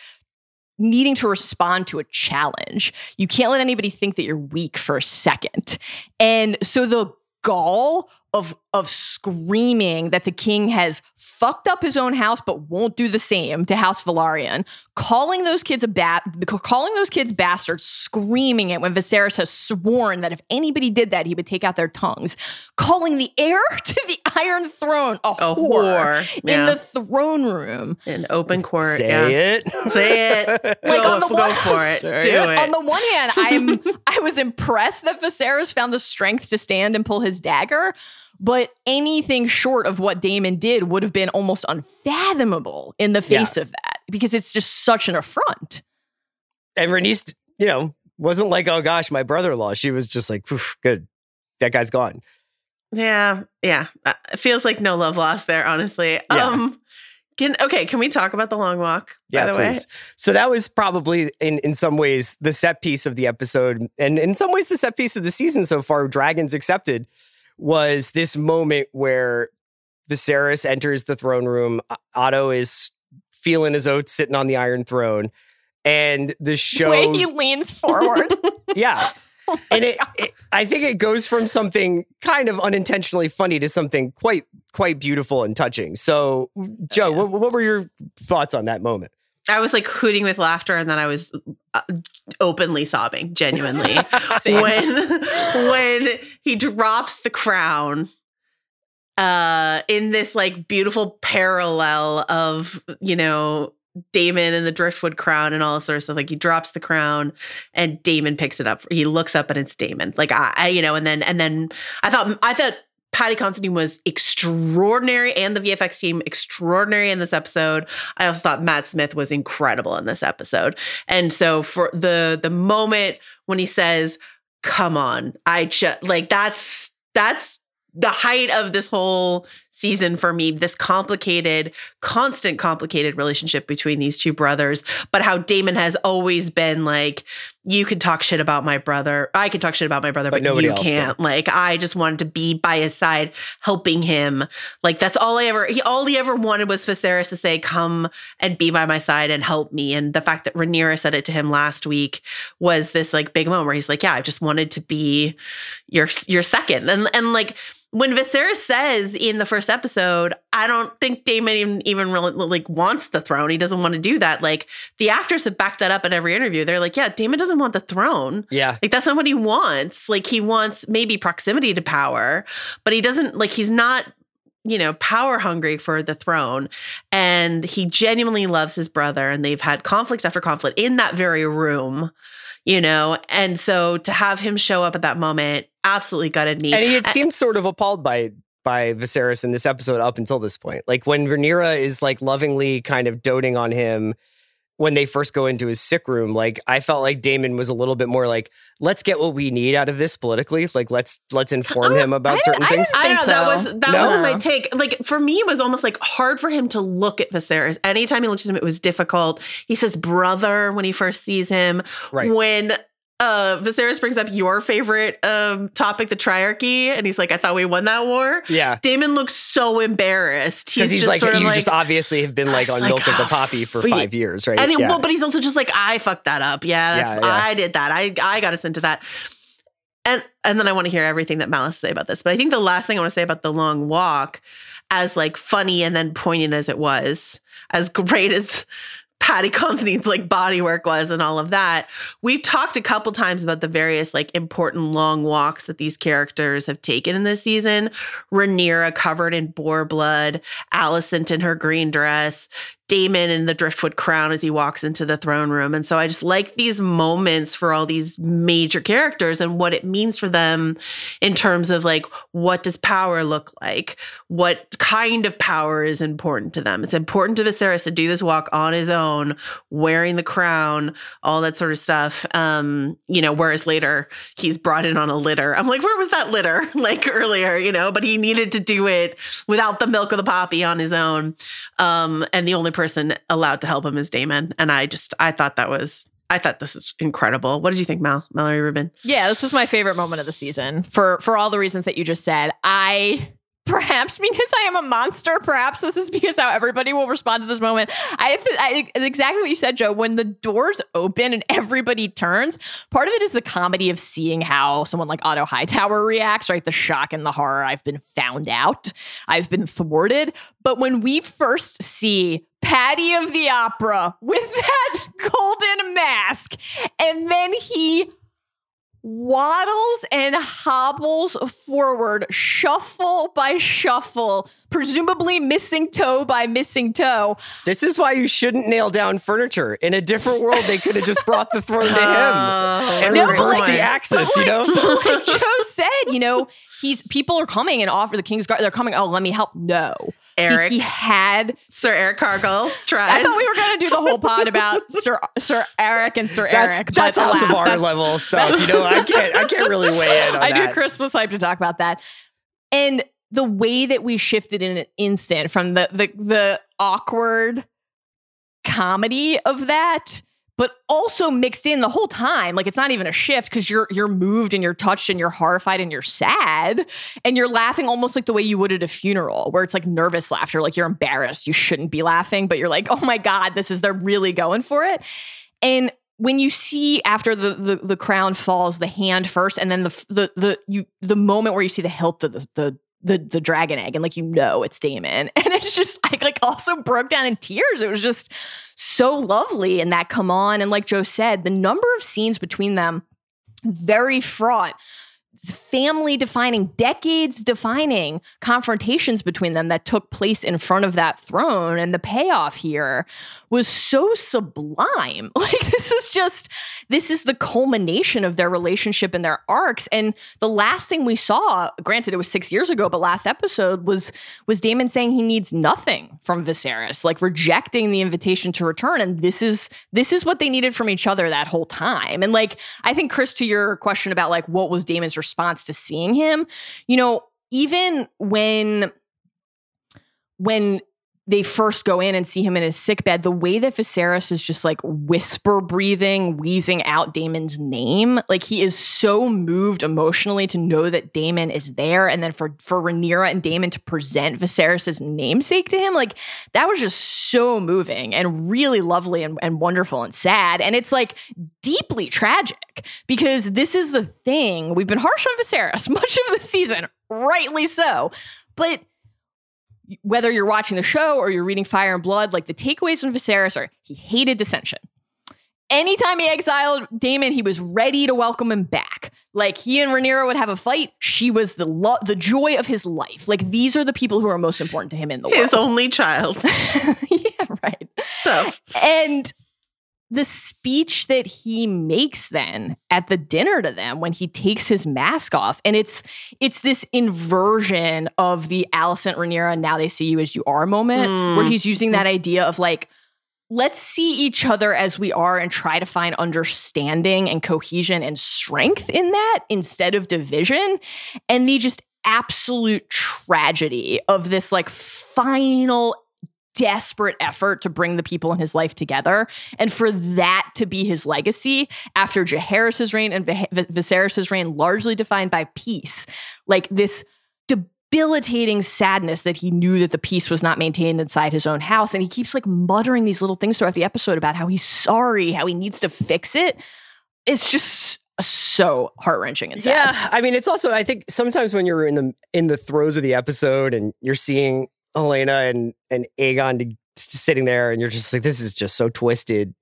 needing to respond to a challenge. You can't let anybody think that you're weak for a second. And so the gall of of screaming that the king has fucked up his own house but won't do the same to House Velaryon, calling those kids a bat, calling those kids bastards, screaming it when Viserys has sworn that if anybody did that, he would take out their tongues, calling the heir to the Iron Throne a, A whore, whore. in Yeah. the throne room. In open court. Say yeah. it. Say it. Like go, on the go one, for it. Do it. On the one hand, I'm I was impressed that Viserys found the strength to stand and pull his dagger, but anything short of what Daemon did would have been almost unfathomable in the face of that because it's just such an affront. And Rhaenys, you know, wasn't like, oh gosh, my brother-in-law. She was just like, good. That guy's gone. Yeah, yeah. Uh, It feels like no love lost there, honestly. Yeah. Um can okay, can we talk about the long walk? Yeah, by the please. So that was probably in in some ways the set piece of the episode, and in some ways the set piece of the season so far. Dragons accepted was this moment where Viserys enters the throne room. Otto is feeling his oats, sitting on the Iron Throne, and the show. way he leans forward. yeah. Oh and it, it, I think it goes from something kind of unintentionally funny to something quite, quite beautiful and touching. So, Joe, what, what were your thoughts on that moment? I was like hooting with laughter and then I was uh, openly sobbing, genuinely. When when he drops the crown uh in this like beautiful parallel of you know Daemon and the driftwood crown and all this sort of stuff like he drops the crown and Daemon picks it up. He looks up and it's Daemon. Like I, I you know and then and then I thought I thought Paddy Considine was extraordinary and the VFX team extraordinary in this episode. I also thought Matt Smith was incredible in this episode. And so for the the moment when he says, "Come on." I just like that's that's the height of this whole season for me this complicated constant complicated relationship between these two brothers but how Daemon has always been like you can talk shit about my brother. I can talk shit about my brother But but, you else can. can't. Like I just wanted to be by his side helping him. Like that's all I ever he all he ever wanted was Viserys to say come and be by my side and help me. And the fact that Rhaenyra said it to him last week was this like big moment where he's like yeah I just wanted to be your your second. And and like when Viserys says in the first episode, I don't think Daemon even, even really like wants the throne. He doesn't want to do that. Like the actors have backed that up in every interview. They're like, yeah, Daemon doesn't want the throne. Yeah. Like that's not what he wants. Like he wants maybe proximity to power, but he doesn't like he's not you know, power hungry for the throne. And he genuinely loves his brother, and they've had conflict after conflict in that very room, you know. And so to have him show up at that moment absolutely gutted me. And he had seemed sort of appalled by by Viserys in this episode up until this point. Like when Rhaenyra is like lovingly kind of doting on him when they first go into his sick room, like I felt like Daemon was a little bit more like, let's get what we need out of this politically. Like let's let's inform oh, him about I certain I things. don't I don't know. think That so. was that No? wasn't my take. Like for me, it was almost like hard for him to look at Viserys. Anytime he looked at him, it was difficult. He says brother when he first sees him. Right. When uh Viserys brings up your favorite um topic, the triarchy, and he's like, I thought we won that war. Yeah. Daemon looks so embarrassed. Because he's, just like, sort of you like, just obviously have been like on like, milk of the poppy for but- five years, right? And it, yeah. well, but he's also just like, I fucked that up. Yeah, that's Yeah, yeah. I did that. I I got us into that. And and then I want to hear everything that Malice say about this. But I think the last thing I want to say about the long walk, as like funny and then poignant as it was, as great as Paddy Considine's like body work was and all of that. We've talked a couple times about the various like important long walks that these characters have taken in this season. Rhaenyra covered in boar blood, Alicent in her green dress, Daemon in the driftwood crown as he walks into the throne room. And so I just like these moments for all these major characters and what it means for them in terms of like what does power look like? What kind of power is important to them? It's important to Viserys to do this walk on his own, wearing the crown, all that sort of stuff. Um, you know, whereas later he's brought in on a litter. I'm like, where was that litter? Like earlier, you know, but he needed to do it without the milk of the poppy on his own. Um, and the only person allowed to help him is Daemon. And I just I thought that was I thought this is incredible. What did you think, Mal? Mallory Rubin? Yeah, this was my favorite moment of the season for for all the reasons that you just said. I perhaps because I am a monster, perhaps this is because how everybody will respond to this moment. I, I exactly what you said, Joe. When the doors open and everybody turns, part of it is the comedy of seeing how someone like Otto Hightower reacts, right? The shock and the horror. I've been found out. I've been thwarted. But when we first see Paddy of the Opera with that golden mask, and then he waddles and hobbles forward, shuffle by shuffle, presumably missing toe by missing toe. this is why you shouldn't nail down furniture. In a different world, they could have just brought the throne to him Oh, and No, reversed like- the axis, but you know? but like Joe said, you know, he's people are coming and offer the King's Guard. They're coming. Oh, let me help. No, Eric. He, had. Sir Erryk Cargyll tries. I thought we were going to do the whole pod about Sir Sir Eric and Sir That's, Eric. that's but House of alas, R that's- level stuff. You know, I can't I can't really weigh in on I knew that. Chris was hyped to talk about that. And the way that we shifted in an instant from the the the awkward comedy of that, but also mixed in the whole time. Like it's not even a shift because you're you're moved and you're touched and you're horrified and you're sad and you're laughing almost like the way you would at a funeral, where it's like nervous laughter, like you're embarrassed. You shouldn't be laughing, but you're like, oh my God, this is they're really going for it. And when you see after the, the the crown falls, the hand first, and then the the the you the moment where you see the hilt of the the the, the dragon egg, and like you know it's Daemon, and it's just I like also broke down in tears. It was just so lovely, and that come on, and like Joe said, the number of scenes between them very fraught family defining decades defining confrontations between them that took place in front of that throne and the payoff here was so sublime. Like this is just this is the culmination of their relationship and their arcs. And the last thing we saw granted it was 6 years ago but last episode was was Daemon saying he needs nothing from Viserys like rejecting the invitation to return. And this is this is what they needed from each other that whole time. And like I think Chris to your question about like what was Daemon's response to seeing him. You know even when when they first go in and see him in his sick bed, the way that Viserys is just like whisper breathing, wheezing out Daemon's name, like he is so moved emotionally to know that Daemon is there, and then for for Rhaenyra and Daemon to present Viserys's namesake to him, like that was just so moving and really lovely and, and wonderful and sad, and it's like deeply tragic because this is the thing. We've been harsh on Viserys much of the season, rightly so, but whether you're watching the show or you're reading Fire and Blood, like the takeaways from Viserys are he hated dissension. Anytime he exiled Daemon, he was ready to welcome him back. Like he and Rhaenyra would have a fight. She was the lo- the joy of his life. Like these are the people who are most important to him in the His world. His only child. yeah, right. Tough. And the speech that he makes then at the dinner to them when he takes his mask off. And it's it's this inversion of the Alicent Rhaenyra now they see you as you are moment Mm. where he's using that idea of like let's see each other as we are and try to find understanding and cohesion and strength in that instead of division. And the just absolute tragedy of this like final desperate effort to bring the people in his life together. And for that to be his legacy after Jaehaerys's reign and Vi- Viserys's reign largely defined by peace like this debilitating sadness that he knew that the peace was not maintained inside his own house. And he keeps like muttering these little things throughout the episode about how he's sorry how he needs to fix it. It's just so heart-wrenching and sad. Yeah, I mean, it's also I think sometimes when you're in the in the throes of the episode and you're seeing Helaena and and Aegon to, sitting there, and you're just like, this is just so twisted.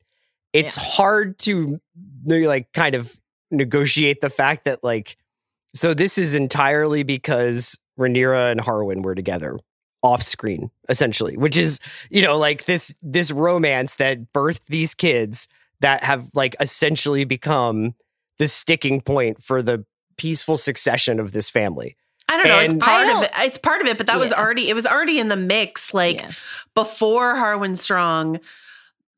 It's hard to like kind of negotiate the fact that like, so this is entirely because Rhaenyra and Harwin were together off screen, essentially, which is you know like this this romance that birthed these kids that have like essentially become the sticking point for the peaceful succession of this family. I don't know. And- it's part of it. It's part of it, but that was already it was already in the mix. Like Yeah. before Harwin Strong,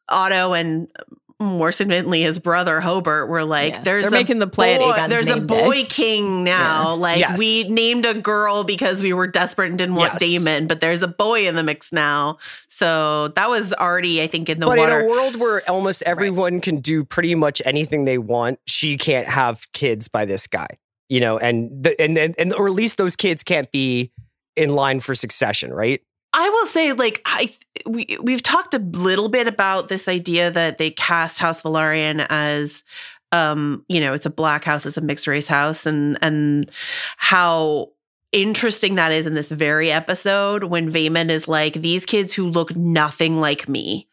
Otto and mm, more significantly his brother Hobert were like, Yeah. "There's They're a making the play at boy, There's a name day." boy king now. Like Yes. we named a girl because we were desperate and didn't want Yes. Daemon, but there's a boy in the mix now. So that was already, I think, in the but water. in a world where almost everyone can do pretty much anything they want, she can't have kids by this guy. You know, and the, and and, and or at least those kids can't be in line for succession, right? I will say, like, I we we've talked a little bit about this idea that they cast House Velaryon as, um, you know, it's a black house, it's a mixed race house, and and how interesting that is in this very episode when Vaemond is like, these kids who look nothing like me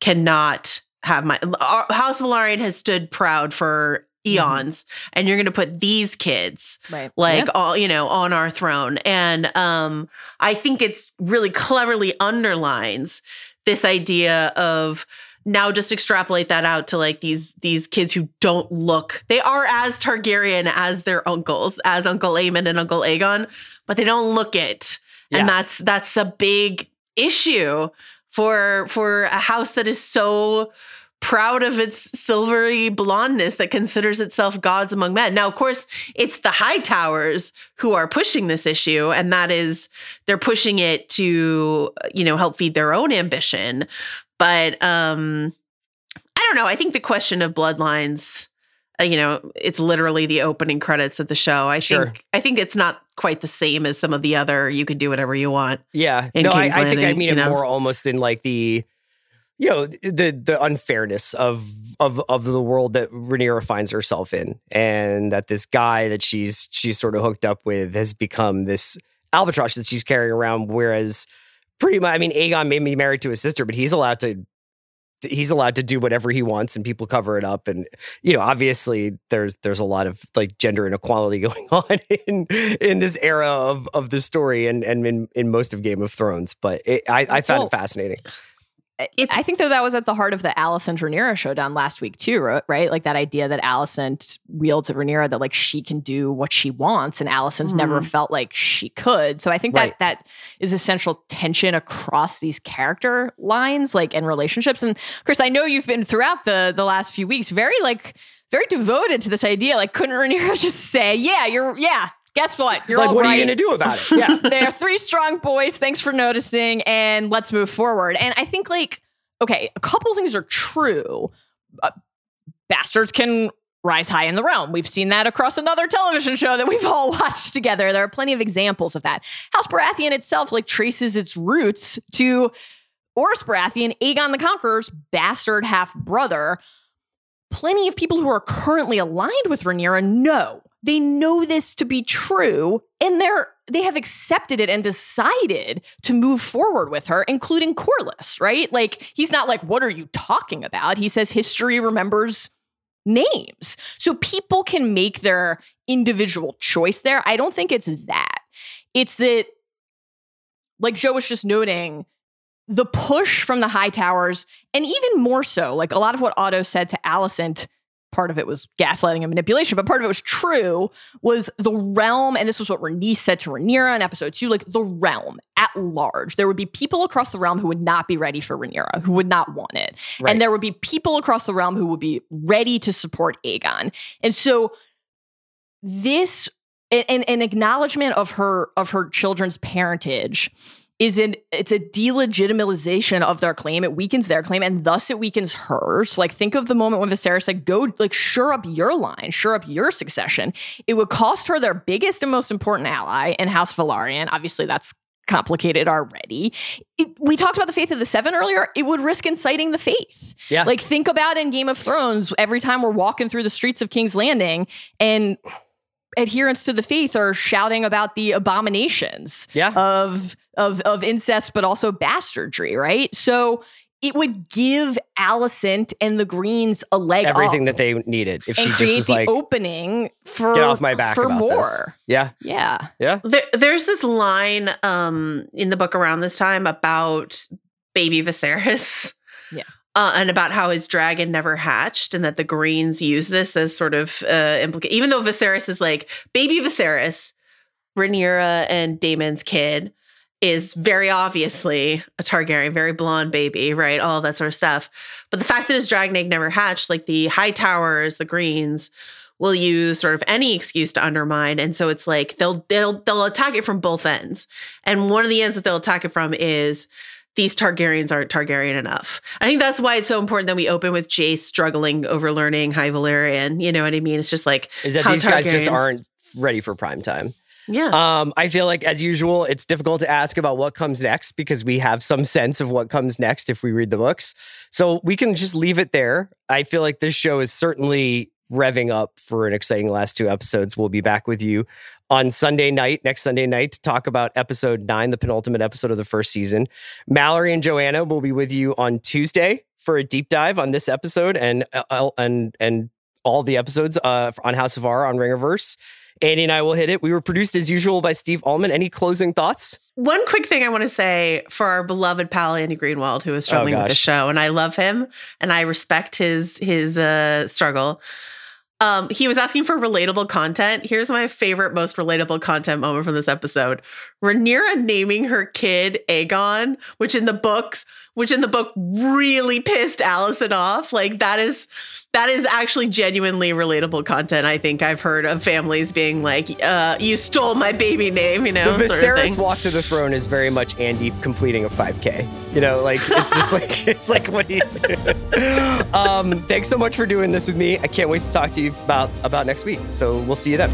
cannot have my House Velaryon has stood proud for eons, and you're going to put these kids right. like all you know on our throne. And um i think it's really cleverly underlines this idea of now just extrapolate that out to like these these kids who don't look they are as targaryen as their uncles as uncle Aemond and uncle aegon but they don't look it. Yeah. and that's that's a big issue for for a house that is so proud of its silvery blondness that considers itself gods among men. Now, of course, it's the Hightowers who are pushing this issue, and that is they're pushing it to, you know, help feed their own ambition. But um I don't know. I think the question of bloodlines, uh, you know, it's literally the opening credits of the show. I Sure. think I think it's not quite the same as some of the other you can do whatever you want. Yeah. no, I, I think I mean it know? more almost in like the, you know, the the unfairness of of of the world that Rhaenyra finds herself in, and that this guy that she's she's sort of hooked up with has become this albatross that she's carrying around. Whereas, pretty much, I mean, Aegon may be married to his sister, but he's allowed to. He's allowed to do whatever he wants, and people cover it up. And you know, obviously, there's there's a lot of like gender inequality going on in in this era of of the story, and and in, in most of Game of Thrones. But it, I I found Well, it fascinating. It's I think though that was at the heart of the Alicent Rhaenyra showdown last week too, right? Like that idea that Alicent wields at Rhaenyra that like she can do what she wants, and Alicent's never Mhm. felt like she could. So I think Right. that that is essential tension across these character lines, like and relationships. And Chris, I know you've been throughout the the last few weeks very like very devoted to this idea. Like, couldn't Rhaenyra just say, "Yeah, you're yeah." Guess what? You're like, what are you going to do about it? Yeah. They're three strong boys. Thanks for noticing, and let's move forward. And I think, like, okay, a couple things are true. Uh, bastards can rise high in the realm. We've seen that across another television show that we've all watched together. There are plenty of examples of that. House Baratheon itself, like, traces its roots to Orys Baratheon, Aegon the Conqueror's bastard half brother. Plenty of people who are currently aligned with Rhaenyra know they know this to be true, and they're they have accepted it and decided to move forward with her, including Corlys, Right? Like he's not like, "What are you talking about?" He says history remembers names, so people can make their individual choice there. I don't think it's that. It's that, like Joe was just noting, the push from the Hightowers, and even more so, like a lot of what Otto said to Alicent, part of it was gaslighting and manipulation, but part of it was true, was the realm, and this was what Rhaenys said to Rhaenyra in episode two, like the realm at large. There would be people across the realm who would not be ready for Rhaenyra, who would not want it. Right. And there would be people across the realm who would be ready to support Aegon. And so this an, an acknowledgement of her of her children's parentage is an it's a delegitimization of their claim. It weakens their claim, and thus it weakens hers. Like think of the moment when Viserys said, "Go, like shore up your line, shore up your succession." It would cost her their biggest and most important ally in House Velaryon. Obviously, that's complicated already. It, we talked about the faith of the seven earlier. It would risk inciting the faith. Yeah. Like think about in Game of Thrones, every time we're walking through the streets of King's Landing and adherents to the faith are shouting about the abominations Yeah. of of of incest but also bastardry right so it would give Alicent and the Greens a leg Everything up that they needed. If she and just create was the like, opening for get off my back for about more this. Yeah. yeah Yeah. There, there's this line um, in the book around this time about baby Viserys. Yeah. Uh, and about how his dragon never hatched, and that the Greens use this as sort of uh, implica- Even though Viserys is like baby Viserys, Rhaenyra and Daemon's kid is very obviously a Targaryen, very blonde baby, right? All that sort of stuff. But the fact that his dragon egg never hatched, like the Hightowers, the Greens, will use sort of any excuse to undermine and so it's like they'll they'll they'll attack it from both ends and one of the ends that they'll attack it from is these Targaryens aren't Targaryen enough. I think that's why it's so important that we open with Jace struggling over learning High Valyrian. You know what I mean? It's just like Is that these guys just aren't ready for prime time. Yeah. Um, I feel like, as usual, it's difficult to ask about what comes next because we have some sense of what comes next if we read the books. So we can just leave it there. I feel like this show is certainly revving up for an exciting last two episodes. We'll be back with you on Sunday night, next Sunday night, to talk about episode nine, the penultimate episode of the first season. Mallory and Joanna will be with you on Tuesday for a deep dive on this episode and uh, and and all the episodes uh, on House of R on Ringerverse. Andy and I will hit it. We were produced as usual by Steve Ahlman. Any closing thoughts? One quick thing I want to say for our beloved pal Andy Greenwald, who is struggling with the show, and I love him and I respect his his uh, struggle. Um, he was asking for relatable content. Here's my favorite, most relatable content moment from this episode: Rhaenyra naming her kid Aegon, which in the books, which in the book really pissed Alicent off. Like that is that is actually genuinely relatable content. I think I've heard of families being like, uh, "You stole my baby name," you know. the sort of Viserys walk to the throne is very much Andy completing a 5K. You know, like it's just like it's like what do you? um, thanks so much for doing this with me. I can't wait to talk to you about about next week. So we'll see you then.